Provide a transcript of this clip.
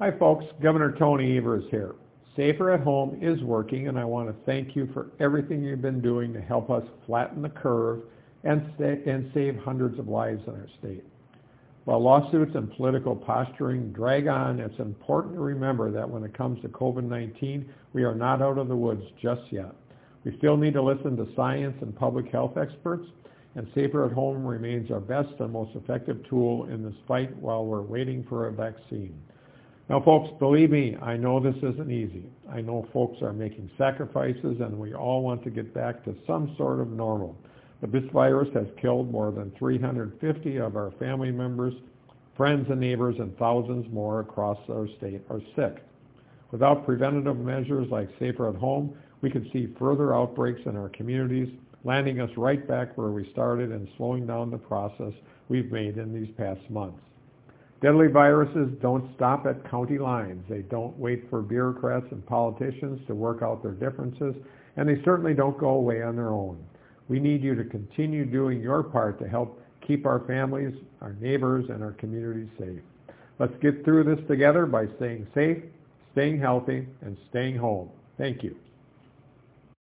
Hi folks, Governor Tony Evers here. Safer at Home is working and I want to thank you for everything you've been doing to help us flatten the curve and, and save hundreds of lives in our state. While lawsuits and political posturing drag on, it's important to remember that when it comes to COVID-19, we are not out of the woods just yet. We still need to listen to science and public health experts, and Safer at Home remains our best and most effective tool in this fight while we're waiting for a vaccine. Now, folks, believe me, I know this isn't easy. I know folks are making sacrifices, and we all want to get back to some sort of normal. But this virus has killed more than 350 of our family members, friends and neighbors, and thousands more across our state are sick. Without preventative measures like Safer at Home, we could see further outbreaks in our communities, landing us right back where we started and slowing down the process we've made in these past months. Deadly viruses don't stop at county lines. They don't wait for bureaucrats and politicians to work out their differences, and they certainly don't go away on their own. We need you to continue doing your part to help keep our families, our neighbors, and our communities safe. Let's get through this together by staying safe, staying healthy, and staying home. Thank you.